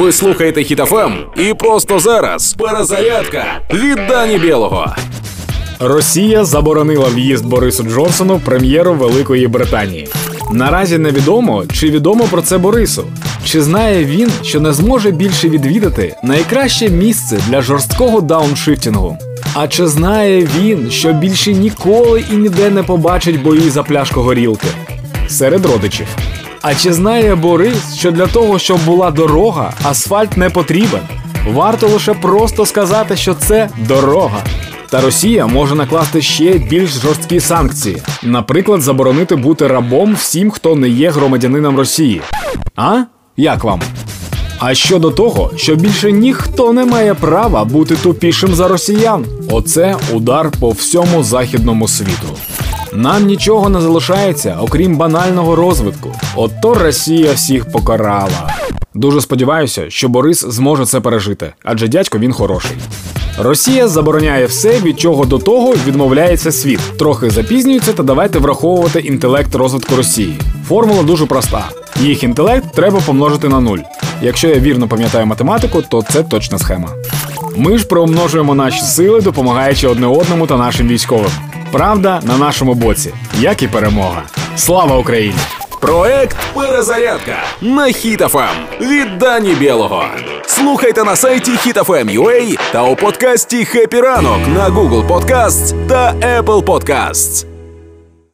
Ви слухаєте Хітофем і просто зараз перезарядка від Дані Білого. Росія заборонила в'їзд Борису Джонсону, прем'єру Великої Британії. Наразі невідомо, чи відомо про це Борису. Чи знає він, що не зможе більше відвідати найкраще місце для жорсткого дауншифтінгу? А чи знає він, що більше ніколи і ніде не побачить бої за пляшку горілки серед родичів? А чи знає Борис, що для того, щоб була дорога, асфальт не потрібен? Варто лише просто сказати, що це дорога. Та Росія може накласти ще більш жорсткі санкції, наприклад, заборонити бути рабом всім, хто не є громадянином Росії. А? Як вам? А щодо того, що більше ніхто не має права бути тупішим за росіян, оце удар по всьому західному світу. Нам нічого не залишається, окрім банального розвитку. Ото Росія всіх покарала. Дуже сподіваюся, що Борис зможе це пережити, адже дядько він хороший. Росія забороняє все, від чого до того відмовляється світ. Трохи запізнюється, та давайте враховувати інтелект розвитку Росії. Формула дуже проста: їх інтелект треба помножити на нуль. Якщо я вірно пам'ятаю математику, то це точна схема. Ми ж примножуємо наші сили, допомагаючи одне одному та нашим військовим. Правда на нашому боці, як і перемога. Слава Україні! Проект Перезарядка на Хітофем від Дані Білого. Слухайте на сайті HitFM.ua та у подкасті «Хеппі ранок» на Google Podcasts та Apple Podcasts.